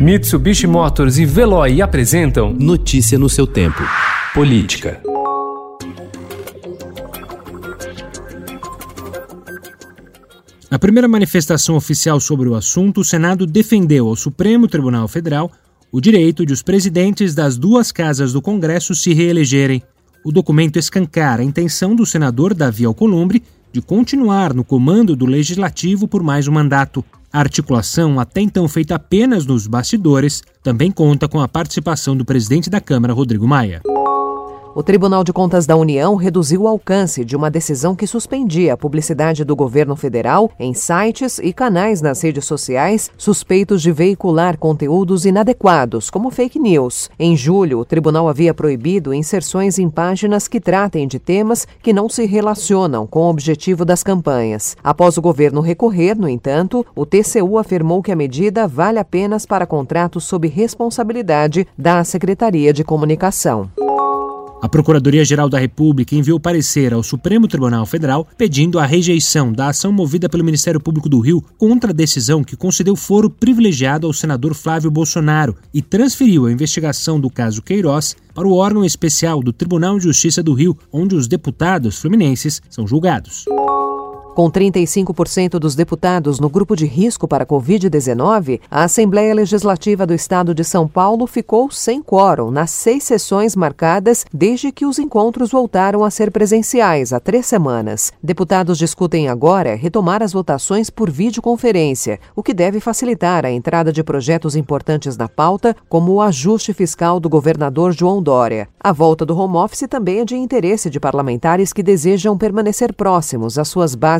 Mitsubishi Motors e Veloy apresentam Notícia no seu tempo. Política. Na primeira manifestação oficial sobre o assunto, o Senado defendeu ao Supremo Tribunal Federal o direito de os presidentes das duas casas do Congresso se reelegerem. O documento escancara a intenção do senador Davi Alcolumbre de continuar no comando do legislativo por mais um mandato. A articulação, até então feita apenas nos bastidores, também conta com a participação do presidente da Câmara, Rodrigo Maia. O Tribunal de Contas da União reduziu o alcance de uma decisão que suspendia a publicidade do governo federal em sites e canais nas redes sociais suspeitos de veicular conteúdos inadequados, como fake news. Em julho, o tribunal havia proibido inserções em páginas que tratem de temas que não se relacionam com o objetivo das campanhas. Após o governo recorrer, no entanto, o TCU afirmou que a medida vale apenas para contratos sob responsabilidade da Secretaria de Comunicação. A Procuradoria-Geral da República enviou parecer ao Supremo Tribunal Federal pedindo a rejeição da ação movida pelo Ministério Público do Rio contra a decisão que concedeu foro privilegiado ao senador Flávio Bolsonaro e transferiu a investigação do caso Queiroz para o órgão especial do Tribunal de Justiça do Rio, onde os deputados fluminenses são julgados. Com 35% dos deputados no grupo de risco para a Covid-19, a Assembleia Legislativa do Estado de São Paulo ficou sem quórum nas seis sessões marcadas desde que os encontros voltaram a ser presenciais há três semanas. Deputados discutem agora retomar as votações por videoconferência, o que deve facilitar a entrada de projetos importantes na pauta, como o ajuste fiscal do governador João Dória. A volta do home office também é de interesse de parlamentares que desejam permanecer próximos às suas bases